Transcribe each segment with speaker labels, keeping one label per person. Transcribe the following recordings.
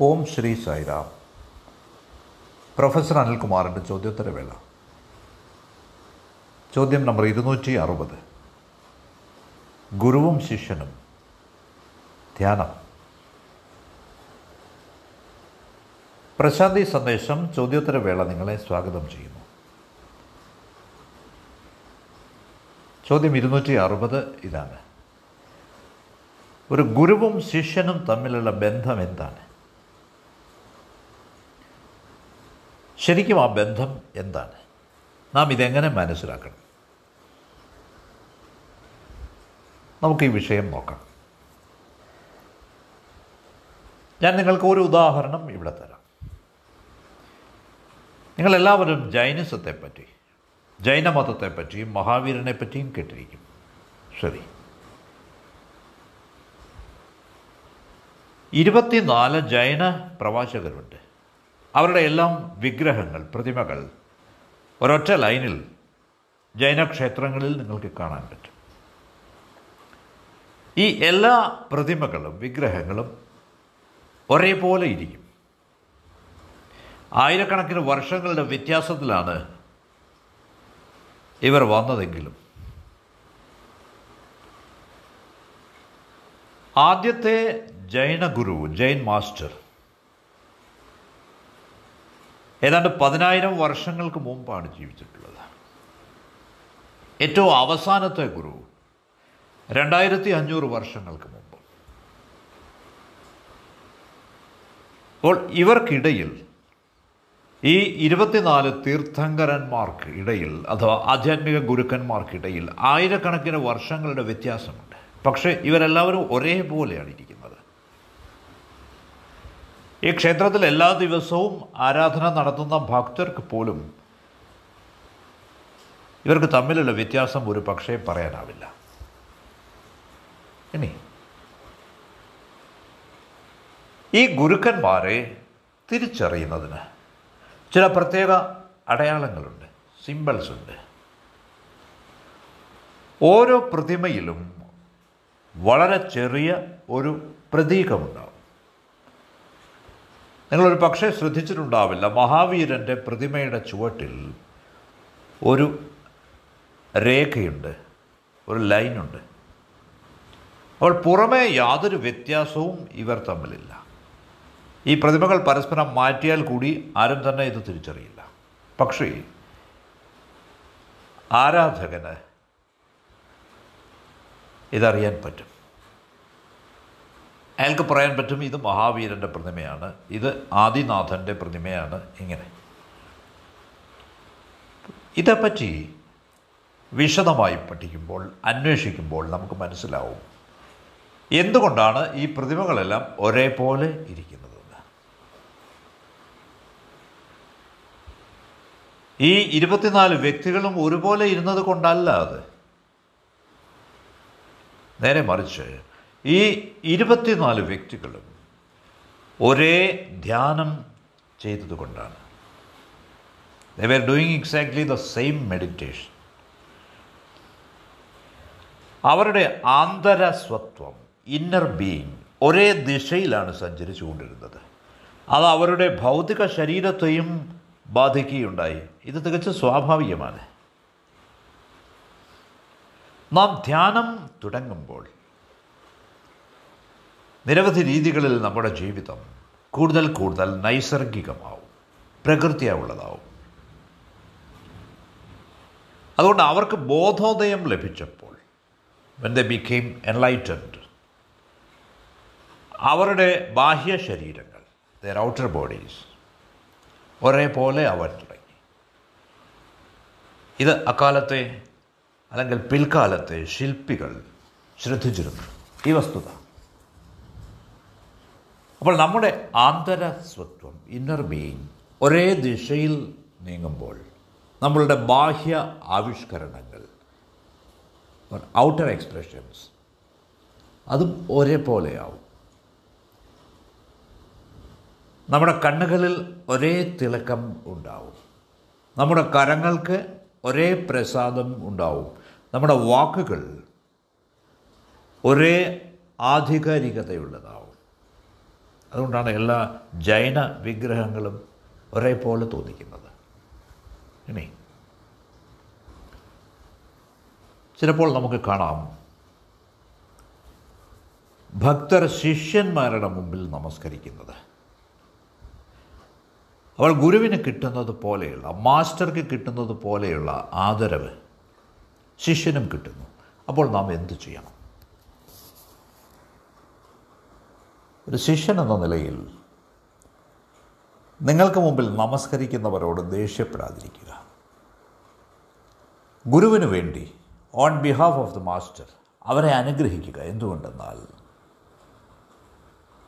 Speaker 1: ഓം Shri Sairam professor അനിൽകുമാറിന്റെ ചോദ്യോത്തരവേള. ചോദ്യം നമ്പർ ഇരുന്നൂറ്റി അറുപത് ഗുരുവും ശിഷ്യനും. ധ്യാനം. പ്രശാന്തി സന്ദേശം ചോദ്യോത്തരവേള നിങ്ങളെ സ്വാഗതം ചെയ്യുന്നു. ചോദ്യം ഇരുന്നൂറ്റി അറുപത് ഇതാണ്. ഒരു ഗുരുവും ശിഷ്യനും തമ്മിലുള്ള ബന്ധം എന്താണ്? ശരിക്കും ആ ബന്ധം എന്താണ്? നാം ഇതെങ്ങനെ മനസ്സിലാക്കണം? നമുക്ക് ഈ വിഷയം നോക്കാം. ഞാൻ നിങ്ങൾക്ക് ഒരു ഉദാഹരണം ഇവിടെ തരാം. നിങ്ങളെല്ലാവരും ജൈനിസത്തെപ്പറ്റി ജൈനമതത്തെപ്പറ്റിയും മഹാവീരനെ പറ്റിയും കേട്ടിരിക്കും. ശരി. ഇരുപത്തിനാല് ജൈന പ്രവാചകരുണ്ട്. അവരുടെ എല്ലാം വിഗ്രഹങ്ങൾ പ്രതിമകൾ. ഒരൊറ്റ ലൈനിൽ ജൈനക്ഷേത്രങ്ങളിൽ നിങ്ങൾക്ക് കാണാൻ പറ്റും. ഈ എല്ലാ പ്രതിമകളും വിഗ്രഹങ്ങളും ഒരേപോലെ ഇരിക്കും. ആയിരക്കണക്കിന് വർഷങ്ങളുടെ വ്യത്യാസത്തിലാണ് ഇവർ വന്നതെങ്കിലും. ആദ്യത്തെ ജൈന ഗുരു ജൈൻ മാസ്റ്റർ ഏതാണ്ട് പതിനായിരം വർഷങ്ങൾക്ക് മുമ്പാണ് ജീവിച്ചിട്ടുള്ളത്. ഏറ്റവും അവസാനത്തെ ഗുരു രണ്ടായിരത്തി അഞ്ഞൂറ് വർഷങ്ങൾക്ക് മുമ്പ്. അപ്പോൾ ഇവർക്കിടയിൽ ഈ ഇരുപത്തിനാല് തീർത്ഥങ്കരന്മാർക്ക് ഇടയിൽ അഥവാ ആധ്യാത്മിക ഗുരുക്കന്മാർക്കിടയിൽ ആയിരക്കണക്കിന് വർഷങ്ങളുടെ വ്യത്യാസമുണ്ട്. പക്ഷേ ഇവരെല്ലാവരും ഒരേപോലെയാണ് ഇരിക്കുന്നത്. ഈ ക്ഷേത്രത്തിൽ എല്ലാ ദിവസവും ആരാധന നടത്തുന്ന ഭക്തർക്ക് പോലും ഇവർക്ക് തമ്മിലുള്ള വ്യത്യാസം ഒരു പക്ഷേ പറയാനാവില്ല. ഇനി ഈ ഗുരുക്കന്മാരെ തിരിച്ചറിയുന്നതിന് ചില പ്രത്യേക അടയാളങ്ങളുണ്ട് സിമ്പിൾസ് ഉണ്ട്. ഓരോ പ്രതിമയിലും വളരെ ചെറിയ ഒരു പ്രതീകമുണ്ടാവും. നിങ്ങളൊരു പക്ഷേ ശ്രദ്ധിച്ചിട്ടുണ്ടാവില്ല. മഹാവീരന്റെ പ്രതിമയുടെ ചുവട്ടിൽ ഒരു രേഖയുണ്ട് ഒരു ലൈനുണ്ട്. അപ്പോൾ പുറമേ യാതൊരു വ്യത്യാസവും ഇവർ തമ്മിലില്ല. ഈ പ്രതിമകൾ പരസ്പരം മാറ്റിയാൽ കൂടി ആരും തന്നെ ഇത് തിരിച്ചറിയില്ല. പക്ഷേ ആരാധകന് ഇതറിയാൻ പറ്റും. അയാൾക്ക് പറയാൻ പറ്റും ഇത് മഹാവീരന്റെ പ്രതിമയാണ്. ഇത് ആദിനാഥന്റെ പ്രതിമയാണ് ഇങ്ങനെ. ഇതേപ്പറ്റി വിശദമായി പഠിക്കുമ്പോൾ അന്വേഷിക്കുമ്പോൾ നമുക്ക് മനസ്സിലാവും എന്തുകൊണ്ടാണ് ഈ പ്രതിമകളെല്ലാം ഒരേപോലെ ഇരിക്കുന്നത്. ഈ ഇരുപത്തിനാല് വ്യക്തികളും ഒരുപോലെ ഇരുന്നത് കൊണ്ടല്ല അത്. നേരെ മറിച്ച് ഈ ഇരുപത്തിനാല് വ്യക്തികളും ഒരേ ധ്യാനം ചെയ്തതുകൊണ്ടാണ്. They were doing exactly the same meditation അവരുടെ ആന്തരസ്വത്വം ഇന്നർ ബീയിങ് ഒരേ ദിശയിലാണ് സഞ്ചരിച്ചുകൊണ്ടിരുന്നത്. അത് അവരുടെ ഭൗതിക ശരീരത്തെയും ബാധിക്കുകയുണ്ടായി. ഇത് തികച്ചും സ്വാഭാവികമാണ്. നാം ധ്യാനം തുടങ്ങുമ്പോൾ നിരവധി രീതികളിൽ നമ്മുടെ ജീവിതം കൂടുതൽ കൂടുതൽ നൈസർഗികമാവും പ്രകൃതിയുള്ളതാവും അതുകൊണ്ട് അവർക്ക് ബോധോദയം ലഭിച്ചപ്പോൾ വെൻ ദ ബിക്കെയിം എൻലൈറ്റൻഡ് അവരുടെ ബാഹ്യ ശരീരങ്ങൾ ദർ ഔട്ടർ ബോഡീസ് ഒരേപോലെ അവർ തുടങ്ങി. ഇത് അക്കാലത്തെ അല്ലെങ്കിൽ പിൽക്കാലത്തെ ശില്പികൾ ശ്രദ്ധിച്ചിരുന്നു. ഈ വസ്തുത അപ്പോൾ നമ്മുടെ ആന്തരസ്വത്വം ഇന്നർ ബീയിങ് ഒരേ ദിശയിൽ നീങ്ങുമ്പോൾ നമ്മളുടെ ബാഹ്യ ആവിഷ്കരണങ്ങൾ ഔട്ടർ എക്സ്പ്രഷൻസ് അതും ഒരേപോലെയാവും. നമ്മുടെ കണ്ണുകളിൽ ഒരേ തിളക്കം ഉണ്ടാവും. നമ്മുടെ കരങ്ങൾക്ക് ഒരേ പ്രസാദം ഉണ്ടാവും. നമ്മുടെ വാക്കുകൾ ഒരേ ആധികാരികതയുള്ളതാവും. അതുകൊണ്ടാണ് എല്ലാ ജൈന വിഗ്രഹങ്ങളും ഒരേപോലെ തോന്നിക്കുന്നത്. ഇനി ചിലപ്പോൾ നമുക്ക് കാണാം ഭക്തർ ശിഷ്യന്മാരുടെ മുമ്പിൽ നമസ്കരിക്കുന്നത്. അവൾ ഗുരുവിന് കിട്ടുന്നത് പോലെയുള്ള മാസ്റ്റർക്ക് കിട്ടുന്നത് പോലെയുള്ള ആദരവ് ശിഷ്യനും കിട്ടുന്നു. അപ്പോൾ നാം എന്തു ചെയ്യണം? ഒരു ശിഷ്യൻ എന്ന നിലയിൽ നിങ്ങൾക്ക് മുമ്പിൽ നമസ്കരിക്കുന്നവരോട് ദേഷ്യപ്പെടാതിരിക്കുക. ഗുരുവിന് വേണ്ടി on behalf of the master അവരെ അനുഗ്രഹിക്കുക. എന്തുകൊണ്ടെന്നാൽ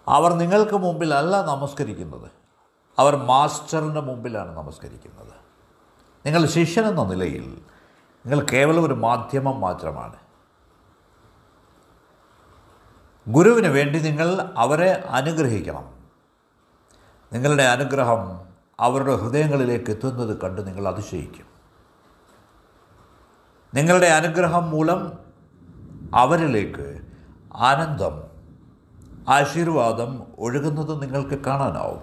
Speaker 1: അവർ നിങ്ങൾക്ക് മുമ്പിലല്ല നമസ്കരിക്കുന്നത്. അവർ മാസ്റ്ററിന്റെ മുമ്പിലാണ് നമസ്കരിക്കുന്നത്. നിങ്ങൾ ശിഷ്യനെന്ന നിലയിൽ നിങ്ങൾ കേവലം ഒരു മാധ്യമം മാത്രമാണ്. ഗുരുവിന് വേണ്ടി നിങ്ങൾ അവരെ അനുഗ്രഹിക്കണം. നിങ്ങളുടെ അനുഗ്രഹം അവരുടെ ഹൃദയങ്ങളിലേക്ക് എത്തുന്നത് കണ്ട് നിങ്ങൾ അതിശയിക്കും. നിങ്ങളുടെ അനുഗ്രഹം മൂലം അവരിലേക്ക് ആനന്ദം ആശീർവാദം ഒഴുകുന്നത് നിങ്ങൾക്ക് കാണാനാവും.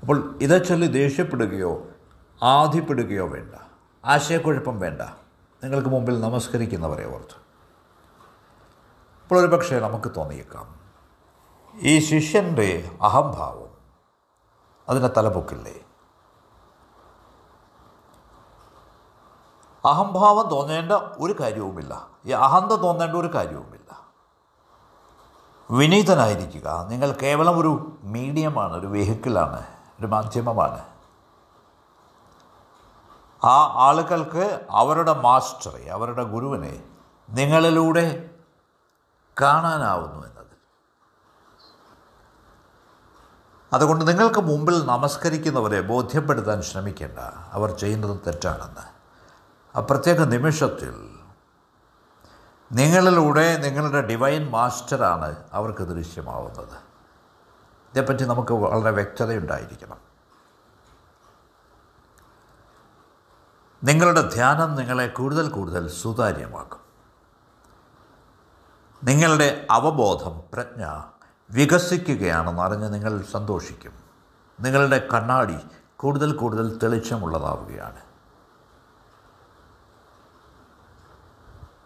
Speaker 1: അപ്പോൾ ഇതേ ചൊല്ലി ദേഷ്യപ്പെടുകയോ ആധിപ്പെടുകയോ വേണ്ട. ആശയക്കുഴപ്പം വേണ്ട. നിങ്ങൾക്ക് മുമ്പിൽ നമസ്കരിക്കുന്നവരെ ഓർത്ത്. അപ്പോൾ ഒരു പക്ഷേ നമുക്ക് തോന്നിയേക്കാം. ഈ ശിഷ്യന്റെ അഹംഭാവം അതിനെ തലപൊക്കില്ലേ? അഹംഭാവം തോന്നേണ്ട ഒരു കാര്യവുമില്ല. ഈ അഹന്ത തോന്നേണ്ട ഒരു കാര്യവുമില്ല. വിനീതനായിരിക്കുക. നിങ്ങൾ കേവലം ഒരു മീഡിയമാണ് ഒരു വെഹിക്കിളാണ് ഒരു മാധ്യമമാണ്. ആ ആളുകൾക്ക് അവരുടെ മാസ്റ്ററെ അവരുടെ ഗുരുവിനെ നിങ്ങളിലൂടെ കാണാനാവുന്നു എന്നത് അതുകൊണ്ട് നിങ്ങൾക്ക് മുമ്പിൽ നമസ്കരിക്കുന്നവരെ ബോധ്യപ്പെടുത്താൻ ശ്രമിക്കേണ്ട. അവർ ചെയ്യുന്നത് തെറ്റാണെന്ന്. ആ പ്രത്യേക നിമിഷത്തിൽ നിങ്ങളിലൂടെ നിങ്ങളുടെ ഡിവൈൻ മാസ്റ്ററാണ് അവർക്ക് ദൃശ്യമാവുന്നത്. ഇതേപ്പറ്റി നമുക്ക് വളരെ വ്യക്തതയുണ്ടായിരിക്കണം. നിങ്ങളുടെ ധ്യാനം നിങ്ങളെ കൂടുതൽ കൂടുതൽ സുതാര്യമാക്കും. നിങ്ങളുടെ അവബോധം പ്രജ്ഞ വികസിക്കുകയാണെന്ന് അറിഞ്ഞ് നിങ്ങൾ സന്തോഷിക്കും. നിങ്ങളുടെ കണ്ണാടി കൂടുതൽ കൂടുതൽ തെളിച്ചമുള്ളതാവുകയാണ്.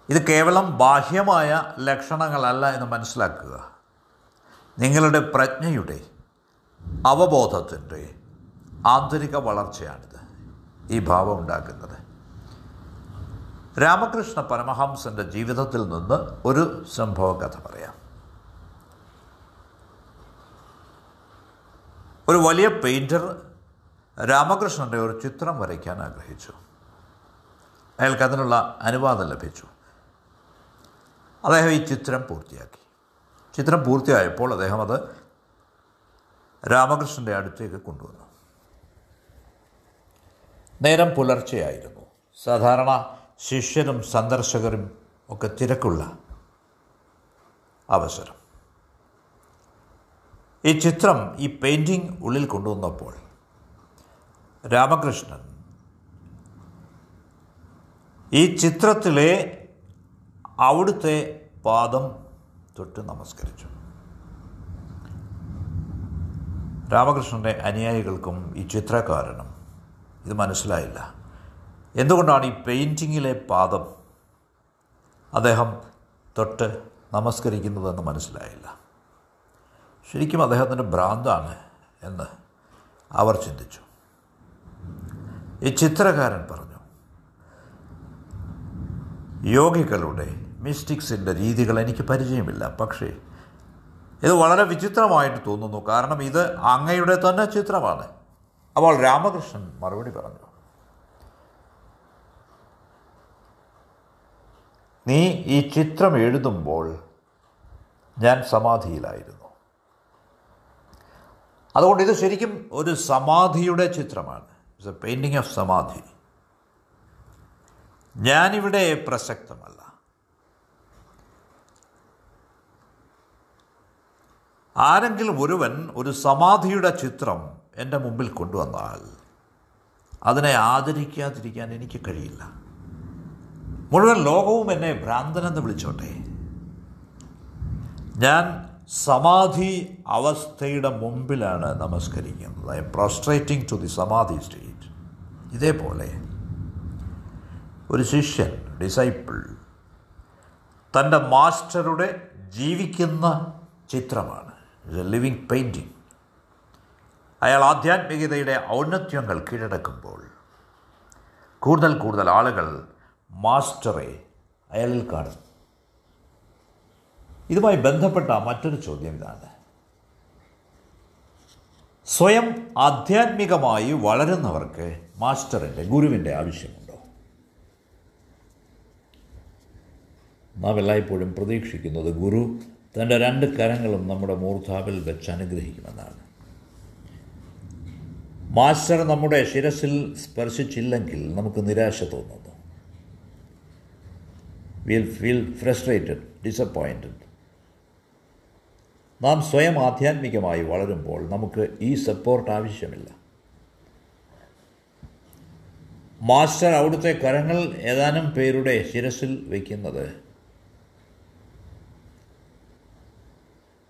Speaker 1: ഇത് കേവലം ബാഹ്യമായ ലക്ഷണങ്ങളല്ല എന്ന് മനസ്സിലാക്കുക. നിങ്ങളുടെ പ്രജ്ഞയുടെ അവബോധത്തിന്റെ ആന്തരിക വളർച്ചയാണിത്. ഈ ഭാവം ഉണ്ടാക്കുന്നത്. രാമകൃഷ്ണ പരമഹംസന്റെ ജീവിതത്തിൽ നിന്ന് ഒരു സംഭവ കഥ പറയാം. ഒരു വലിയ പെയിന്റർ രാമകൃഷ്ണന്റെ ഒരു ചിത്രം വരയ്ക്കാൻ ആഗ്രഹിച്ചു. അയാൾക്ക് അതിനുള്ള അനുവാദം ലഭിച്ചു. അദ്ദേഹം ഈ ചിത്രം പൂർത്തിയാക്കി. ചിത്രം പൂർത്തിയായപ്പോൾ അദ്ദേഹം അത് രാമകൃഷ്ണന്റെ അടുത്തേക്ക് കൊണ്ടുവന്നു. നേരം പുലർച്ചെയായിരുന്നു. സാധാരണ ശിഷ്യരും സന്ദർശകരും ഒക്കെ തിരക്കുള്ള അവസരം. ഈ ചിത്രം ഈ പെയിന്റിങ് ഉള്ളിൽ കൊണ്ടുവന്നപ്പോൾ രാമകൃഷ്ണൻ ഈ ചിത്രത്തിലെ അവിടുത്തെ പാദം തൊട്ട് നമസ്കരിച്ചു. രാമകൃഷ്ണന്റെ അനുയായികൾക്കും ഈ ചിത്രകാരനും ഇത് മനസ്സിലായില്ല. എന്തുകൊണ്ടാണ് ഈ പെയിന്റിങ്ങിലെ പാദം അദ്ദേഹം തൊട്ട് നമസ്കരിക്കുന്നതെന്ന് മനസ്സിലായില്ല? ശരിക്കും അദ്ദേഹത്തിന്റെ ഭ്രാന്താണ് എന്ന് അവർ ചിന്തിച്ചു. ഈ ചിത്രകാരൻ പറഞ്ഞു യോഗികളുടെ മിസ്റ്റിക്സിന്റെ രീതികൾ എനിക്ക് പരിചയമില്ല പക്ഷേ ഇത് വളരെ വിചിത്രമായിട്ട് തോന്നുന്നു. കാരണം ഇത് അങ്ങയുടെ തന്നെ ചിത്രമാണ്. അപ്പോൾ രാമകൃഷ്ണൻ മറുപടി പറഞ്ഞു നീ ഈ ചിത്രം എഴുതുമ്പോൾ ഞാൻ സമാധിയിലായിരുന്നു. അതുകൊണ്ട് ഇത് ശരിക്കും ഒരു സമാധിയുടെ ചിത്രമാണ്. ഇറ്റ്സ് എ പെയിന്റിങ് ഓഫ് സമാധി. ഞാനിവിടെ പ്രസക്തമല്ല. ആരെങ്കിലും ഒരുവൻ ഒരു സമാധിയുടെ ചിത്രം എന്റെ മുമ്പിൽ കൊണ്ടുവന്നാൽ അതിനെ ആദരിക്കാതിരിക്കാൻ എനിക്ക് കഴിയില്ല. മുഴുവൻ ലോകവും എന്നെ ഭ്രാന്തനെന്ന് വിളിച്ചോട്ടെ. ഞാൻ സമാധി അവസ്ഥയുടെ മുമ്പിലാണ് നമസ്കരിക്കുന്നത്. I am prostrating to the samadhi state ഇതേപോലെ ഒരു ശിഷ്യൻ ഡിസൈപ്പിൾ തന്റെ മാസ്റ്ററുടെ ജീവിക്കുന്ന ചിത്രമാണ്. എ ലിവിങ് പെയിന്റിങ് അയാൾ ആധ്യാത്മികതയുടെ ഔന്നത്യങ്ങൾ കീഴടക്കുമ്പോൾ കൂടുതൽ കൂടുതൽ ആളുകൾ മാസ്റ്ററെ അയാളിൽ കാണും ഇതുമായി ബന്ധപ്പെട്ട മറ്റൊരു ചോദ്യം ഇതാണ്. സ്വയം ആധ്യാത്മികമായി വളരുന്നവർക്ക് മാസ്റ്ററിന്റെ ഗുരുവിന്റെ ആവശ്യമുണ്ടോ? നാം എല്ലായ്പ്പോഴും പ്രതീക്ഷിക്കുന്നത് ഗുരു തന്റെ രണ്ട് കരങ്ങളും നമ്മുടെ മൂർധാവിൽ വെച്ച് അനുഗ്രഹിക്കുമെന്നാണ്. മാസ്റ്റർ നമ്മുടെ ശിരസിൽ സ്പർശിച്ചില്ലെങ്കിൽ നമുക്ക് നിരാശ തോന്നുന്നു. വിൽ ഫീൽ ഫ്രസ്ട്രേറ്റഡ് ഡിസപ്പോയിന്റഡ് നാം സ്വയം ആധ്യാത്മികമായി വളരുമ്പോൾ നമുക്ക് ഈ സപ്പോർട്ട് ആവശ്യമില്ല. മാസ്റ്റർ അവിടുത്തെ കരങ്ങൾ ഏതാനും പേരുടെ ശിരസിൽ വയ്ക്കുന്നത്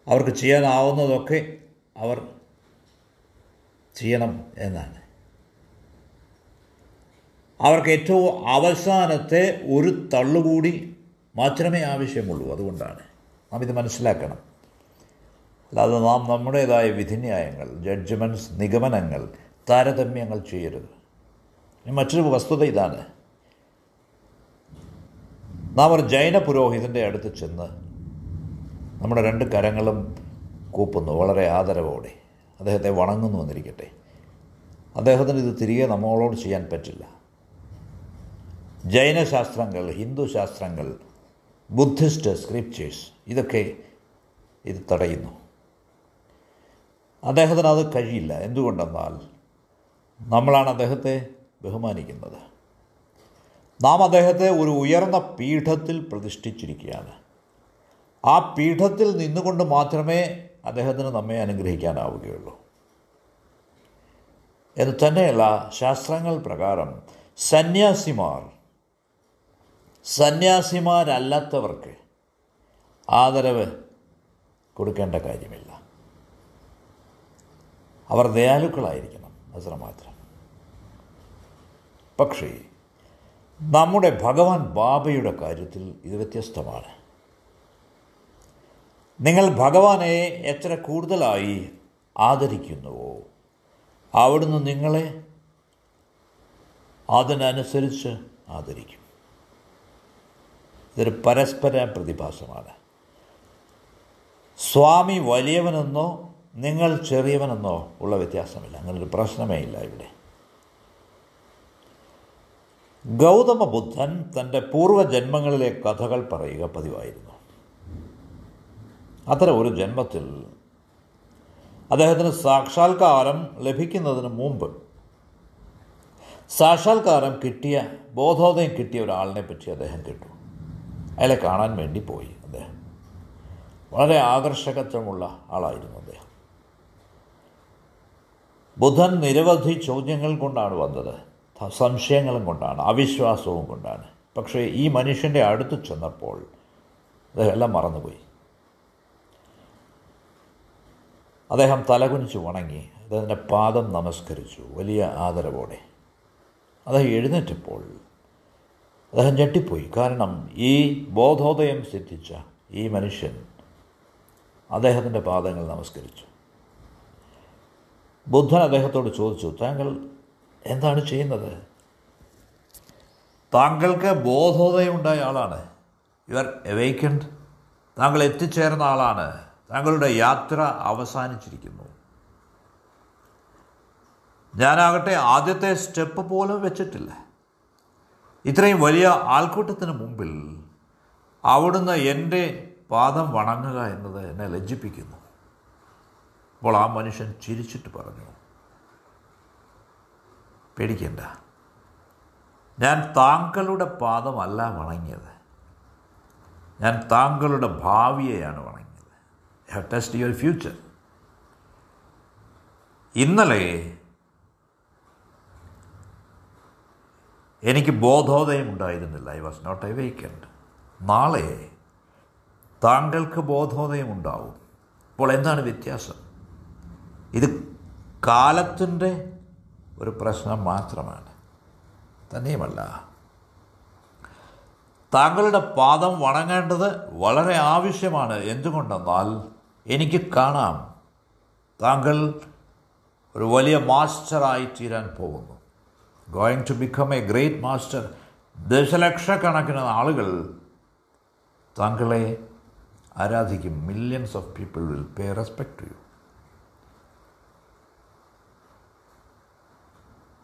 Speaker 1: അവർക്ക് ചെയ്യാനാവുന്നതൊക്കെ അവർ ചെയ്യണം എന്നാണ്. അവർക്ക് ഏറ്റവും അവസാനത്തെ ഒരു തള്ളുകൂടി മാത്രമേ ആവശ്യമുള്ളൂ. അതുകൊണ്ടാണ് നാം ഇത് മനസ്സിലാക്കണം. അല്ലാതെ നാം നമ്മുടേതായ വിധിന്യായങ്ങൾ ജഡ്ജ്മെന്റ്സ് നിഗമനങ്ങൾ താരതമ്യങ്ങൾ ചെയ്യരുത്. മറ്റൊരു വസ്തുത ഇതാണ്. നാം ഒരു ജൈന പുരോഹിതന്റെ അടുത്ത് ചെന്ന് നമ്മുടെ രണ്ട് കരങ്ങളും കൂപ്പുന്നു വളരെ ആദരവോടെ. അദ്ദേഹത്തെ വണങ്ങുന്നു എന്നിരിക്കട്ടെ. അദ്ദേഹത്തിന് ഇത് തിരികെ നമ്മളോട് ചെയ്യാൻ പറ്റില്ല. ജൈനശാസ്ത്രങ്ങൾ ഹിന്ദു ശാസ്ത്രങ്ങൾ ബുദ്ധിസ്റ്റ് സ്ക്രിപ്റ്റേഴ്സ് ഇതൊക്കെ ഇത് തടയുന്നു. അദ്ദേഹത്തിന് അത് കഴിയില്ല. എന്തുകൊണ്ടെന്നാൽ നമ്മളാണ് അദ്ദേഹത്തെ ബഹുമാനിക്കുന്നത്. നാം അദ്ദേഹത്തെ ഒരു ഉയർന്ന പീഠത്തിൽ പ്രതിഷ്ഠിച്ചിരിക്കുകയാണ്. ആ പീഠത്തിൽ നിന്നുകൊണ്ട് മാത്രമേ അദ്ദേഹത്തിന് നമ്മെ അനുഗ്രഹിക്കാനാവുകയുള്ളൂ. എന്ന് തന്നെയല്ല ശാസ്ത്രങ്ങൾ പ്രകാരം സന്യാസിമാർ സന്യാസിമാരല്ലാത്തവർക്ക് ആദരവ് കൊടുക്കേണ്ട കാര്യമില്ല. അവർ ദയാലുക്കളായിരിക്കണം അത്രമാത്രം പക്ഷേ നമ്മുടെ ഭഗവാൻ ബാബയുടെ കാര്യത്തിൽ ഇത് വ്യത്യസ്തമാണ്. നിങ്ങൾ ഭഗവാനെ എത്ര കൂടുതലായി ആദരിക്കുന്നുവോ അവിടുന്ന് നിങ്ങളെ അതിനനുസരിച്ച് ആദരിക്കും. ഇതൊരു പരസ്പര പ്രതിഭാസമാണ്. സ്വാമി വലിയവനെന്നോ നിങ്ങൾ ചെറിയവനെന്നോ ഉള്ള വ്യത്യാസമില്ല. അങ്ങനൊരു പ്രശ്നമേ ഇല്ല ഇവിടെ. ഗൗതമ ബുദ്ധൻ തന്റെ പൂർവജന്മങ്ങളിലെ കഥകൾ പറയുക പതിവായിരുന്നു. അത്തരം ഒരു ജന്മത്തിൽ അദ്ദേഹത്തിന് സാക്ഷാത്കാരം ലഭിക്കുന്നതിന് മുമ്പ് സാക്ഷാത്കാരം കിട്ടിയ ബോധോദയം കിട്ടിയ ഒരാളിനെ പറ്റി അദ്ദേഹം കേട്ടു. അയാളെ കാണാൻ വേണ്ടി പോയി അദ്ദേഹം. വളരെ ആകർഷകത്വമുള്ള ആളായിരുന്നു അദ്ദേഹം. ബുധൻ നിരവധി ചോദ്യങ്ങൾ കൊണ്ടാണ് വന്നത്. സംശയങ്ങളും കൊണ്ടാണ് അവിശ്വാസവും കൊണ്ടാണ്. പക്ഷേ ഈ മനുഷ്യന്റെ അടുത്ത് ചെന്നപ്പോൾ അദ്ദേഹം എല്ലാം മറന്നുപോയി. അദ്ദേഹം തലകുനിച്ച് വണങ്ങി അദ്ദേഹത്തിന്റെ പാദം നമസ്കരിച്ചു വലിയ ആദരവോടെ. അദ്ദേഹം എഴുന്നേറ്റപ്പോൾ അദ്ദേഹം ഞെട്ടിപ്പോയി. കാരണം ഈ ബോധോദയം സിദ്ധിച്ച ഈ മനുഷ്യൻ അദ്ദേഹത്തിന്റെ പാദങ്ങൾ നമസ്കരിച്ചു. ബുദ്ധൻ അദ്ദേഹത്തോട് ചോദിച്ചു താങ്കൾ എന്താണ് ചെയ്യുന്നത്? താങ്കൾക്ക് ബോധോദയം ഉണ്ടായ ആളാണ്. You are awakened. താങ്കൾ എത്തിച്ചേർന്ന ആളാണ്. താങ്കളുടെ യാത്ര അവസാനിച്ചിരിക്കുന്നു. ഞാനാകട്ടെ ആദ്യത്തെ സ്റ്റെപ്പ് പോലും വെച്ചിട്ടില്ല. ഇത്രയും വലിയ ആൾക്കൂട്ടത്തിന് മുമ്പിൽ അവിടുന്ന് എന്റെ പാദം വണങ്ങുക എന്നത് എന്നെ ലജ്ജിപ്പിക്കുന്നു. അപ്പോൾ ആ മനുഷ്യൻ ചിരിച്ചിട്ട് പറഞ്ഞു പേടിക്കണ്ട. ഞാൻ താങ്കളുടെ പാദമല്ല വണങ്ങിയത്. ഞാൻ താങ്കളുടെ ഭാവിയെയാണ് വണങ്ങിയത്. ടെസ്റ്റ് യുവർ ഫ്യൂച്ചർ ഇന്നലെ എനിക്ക് ബോധോദയം ഉണ്ടായിരുന്നില്ല. I was not awakened നാളെ താങ്കൾക്ക് ബോധോദയം ഉണ്ടാവും. അപ്പോൾ എന്താണ് വ്യത്യാസം? ഇത് കാലത്തിന്റെ ഒരു പ്രശ്നം മാത്രമാണ്. തന്നെയുമല്ല. താങ്കളുടെ പാദം വണങ്ങേണ്ടത് വളരെ ആവശ്യമാണ്. എന്തുകൊണ്ടെന്നാൽ എനിക്ക് കാണാം. താങ്കൾ ഒരു വലിയ മാസ്റ്ററായി തീരാൻ പോകുന്നു. Going to become a great master ദശലക്ഷക്കണക്കിന് ആളുകൾ താങ്കളെ ആരാധിക്കും. Millions of people will pay respect to you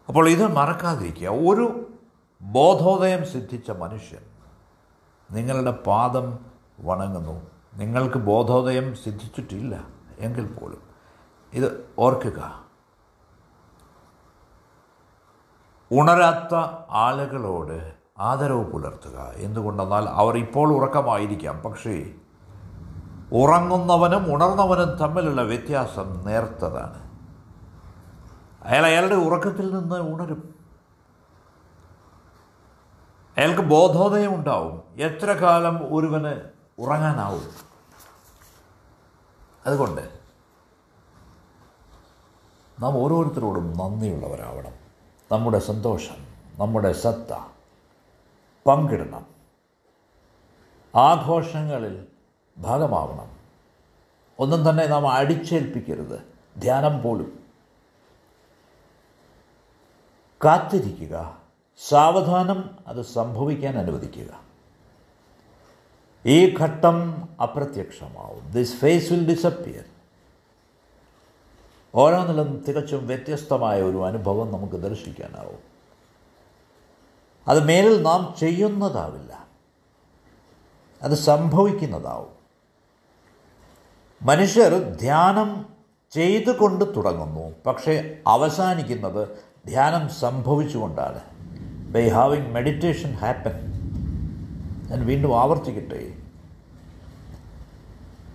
Speaker 1: അപ്പോൾ ഇത് മറക്കാതിരിക്കുക. ഒരു ബോധോദയം സിദ്ധിച്ച മനുഷ്യൻ നിങ്ങളുടെ പാദം വണങ്ങുന്നു. നിങ്ങൾക്ക് ബോധോദയം സിദ്ധിച്ചിട്ടില്ല. എങ്കിൽ പോലും ഇത് ഓർക്കുക. ഉണരാത്ത ആളുകളോട് ആദരവ് പുലർത്തുക. എന്തുകൊണ്ടെന്നാൽ അവർ ഇപ്പോൾ ഉറക്കമായിരിക്കാം. പക്ഷേ ഉറങ്ങുന്നവനും ഉണർന്നവനും തമ്മിലുള്ള വ്യത്യാസം നേർത്തതാണ്. അയാൾ അയാളുടെ ഉറക്കത്തിൽ നിന്ന് ഉണരും. അയാൾക്ക് ബോധോദയം ഉണ്ടാവും എത്ര കാലം ഒരുവന് ഉറങ്ങാനാവും? അതുകൊണ്ട് നാം ഓരോരുത്തരോടും നന്ദിയുള്ളവരാവണം. നമ്മുടെ സന്തോഷം നമ്മുടെ സത്ത പങ്കിടണം. ആഘോഷങ്ങളിൽ ഭാഗമാവണം. ഒന്നും തന്നെ നാം അടിച്ചേൽപ്പിക്കരുത്. ധ്യാനം പോലും. കാത്തിരിക്കുക. സാവധാനം അത് സംഭവിക്കാൻ അനുവദിക്കുക. ഈ ഘട്ടം അപ്രത്യക്ഷമാവും. ദിസ് ഫേസ് വിൽ ഡിസപ്പിയർ ഓരോന്നിലും തികച്ചും വ്യത്യസ്തമായ ഒരു അനുഭവം നമുക്ക് ദർശിക്കാനാവും. അത് മേലിൽ നാം ചെയ്യുന്നതാവില്ല. അത് സംഭവിക്കുന്നതാവും. മനുഷ്യർ ധ്യാനം ചെയ്തുകൊണ്ട് തുടങ്ങുന്നു. പക്ഷേ അവസാനിക്കുന്നത് ധ്യാനം സംഭവിച്ചുകൊണ്ടാണ്. ബൈ ഹാവിങ് മെഡിറ്റേഷൻ ഹാപ്പൻ ഞാൻ വീണ്ടും ആവർത്തിക്കട്ടെ.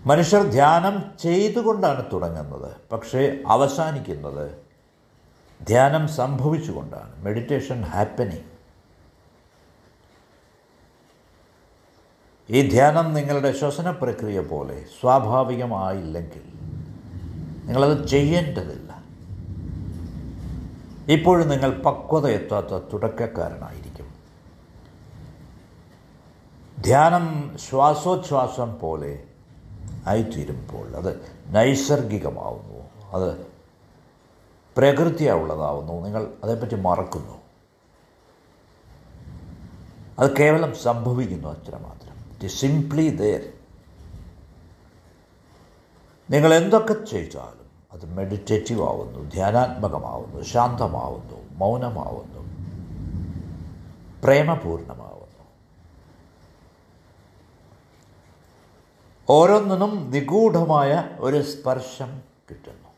Speaker 1: മനുഷ്യർ ധ്യാനം ചെയ്തുകൊണ്ടാണ് തുടങ്ങുന്നത് പക്ഷേ അവസാനിക്കുന്നത് ധ്യാനം സംഭവിച്ചുകൊണ്ടാണ്. മെഡിറ്റേഷൻ ഹാപ്പനിങ് ഈ ധ്യാനം നിങ്ങളുടെ ശ്വസന പ്രക്രിയ പോലെ സ്വാഭാവികമായില്ലെങ്കിൽ നിങ്ങളത് ചെയ്യേണ്ടതില്ല. ഇപ്പോഴും നിങ്ങൾ പക്വത എത്താത്ത തുടക്കക്കാരനായിരിക്കും. ധ്യാനം ശ്വാസോച്ഛ്വാസം പോലെ ആയിത്തീരുമ്പോൾ അത് നൈസർഗികമാവുന്നു. അത് പ്രകൃതിയുള്ളതാവുന്നു നിങ്ങൾ അതേപ്പറ്റി മറക്കുന്നു. അത് കേവലം സംഭവിക്കുന്നു അത്ര മാത്രം ഇറ്റ് ഇസ് സിംപ്ലി ദർ നിങ്ങൾ എന്തൊക്കെ ചെയ്താലും അത് മെഡിറ്റേറ്റീവ് ആവുന്നു ധ്യാനാത്മകമാവുന്നു ശാന്തമാവുന്നു മൗനമാവുന്നു പ്രേമപൂർണമാവുന്നു. ഓരോന്നിനും നിഗൂഢമായ ഒരു സ്പർശം കിട്ടുന്നു.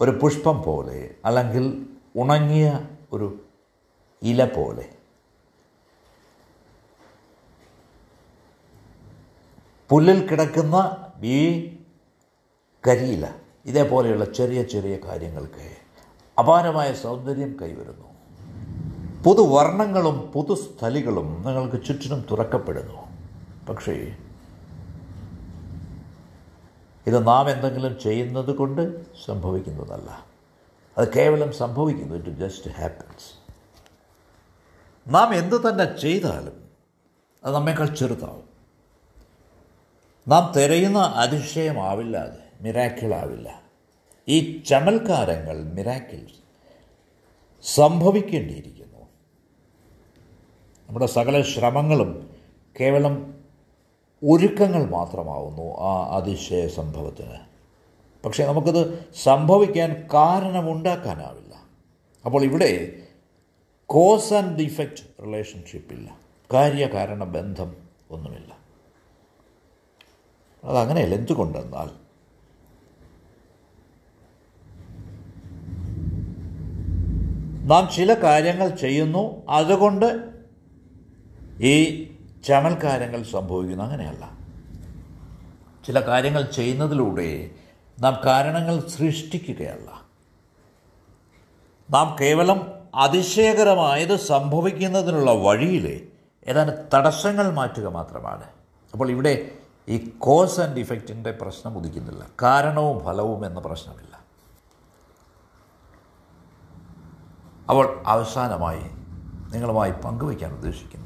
Speaker 1: ഒരു പുഷ്പം പോലെ അല്ലെങ്കിൽ ഉണങ്ങിയ ഒരു ഇല പോലെ. പുല്ലിൽ കിടക്കുന്ന ഈ കരിയില ഇതേപോലെയുള്ള ചെറിയ ചെറിയ കാര്യങ്ങൾക്ക് അപാരമായ സൗന്ദര്യം കൈവരുന്നു. പുതുവർണങ്ങളും പുതുസ്ഥലികളും നിങ്ങൾക്ക് ചുറ്റിനും തുറക്കപ്പെടുന്നു. പക്ഷേ ഇത് നാം എന്തെങ്കിലും ചെയ്യുന്നത് കൊണ്ട് സംഭവിക്കുന്നതല്ല. അത് കേവലം സംഭവിക്കുന്നു. ഇറ്റ് ജസ്റ്റ് ഹാപ്പൻസ് നാം എന്ത് തന്നെ ചെയ്താലും അത് നമ്മേക്കാൾ ചെറുതാവും. നാം തിരയുന്ന അതിശയമാവില്ല അത് മിറാക്കിളാവില്ല ഈ ചമൽക്കാരങ്ങൾ മിറാക്കിൾസ് സംഭവിക്കേണ്ടിയിരിക്കുന്നു. നമ്മുടെ സകല ശ്രമങ്ങളും കേവലം ഒരുക്കങ്ങൾ മാത്രമാവുന്നു ആ അതിശയ സംഭവത്തിന്. പക്ഷേ നമുക്കത് സംഭവിക്കാൻ കാരണമുണ്ടാക്കാനാവില്ല. അപ്പോൾ ഇവിടെ കോസ് ആൻഡ് ഡിഫക്റ്റ് റിലേഷൻഷിപ്പില്ല. കാര്യകാരണ ബന്ധം ഒന്നുമില്ല. അതങ്ങനെയല്ല എന്തുകൊണ്ടെന്നാൽ നാം ചില കാര്യങ്ങൾ ചെയ്യുന്നു അതുകൊണ്ട് ഈ ചമൽക്കാര്യങ്ങൾ സംഭവിക്കുന്നു. അങ്ങനെയല്ല. ചില കാര്യങ്ങൾ ചെയ്യുന്നതിലൂടെ നാം കാരണങ്ങൾ സൃഷ്ടിക്കുകയല്ല. നാം കേവലം അതിശയകരമായത് സംഭവിക്കുന്നതിനുള്ള വഴിയിലെ ഏതാനും തടസ്സങ്ങൾ മാറ്റുക മാത്രമാണ്. അപ്പോൾ ഇവിടെ ഈ കോസ് ആൻഡ് ഇഫക്റ്റിന്റെ പ്രശ്നം ഉദിക്കുന്നില്ല. കാരണവും ഫലവും എന്ന പ്രശ്നമില്ല. അപ്പോൾ അവസാനമായി നിങ്ങളുമായി പങ്കുവയ്ക്കാൻ ഉദ്ദേശിക്കുന്നത് ഇതാണ്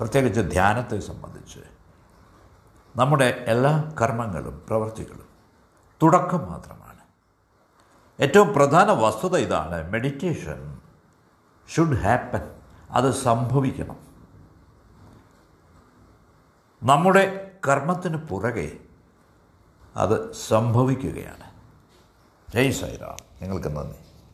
Speaker 1: പ്രത്യേകിച്ച് ധ്യാനത്തെ സംബന്ധിച്ച് നമ്മുടെ എല്ലാ കർമ്മങ്ങളും പ്രവൃത്തികളും തുടക്കം മാത്രമാണ്. ഏറ്റവും പ്രധാന വസ്തുത ഇതാണ് മെഡിറ്റേഷൻ ഷുഡ് ഹാപ്പൻ അത് സംഭവിക്കണം. നമ്മുടെ കർമ്മത്തിന് പുറകെ അത് സംഭവിക്കുകയാണ്. ജയ് സൈറാം നിങ്ങൾക്ക് നന്ദി.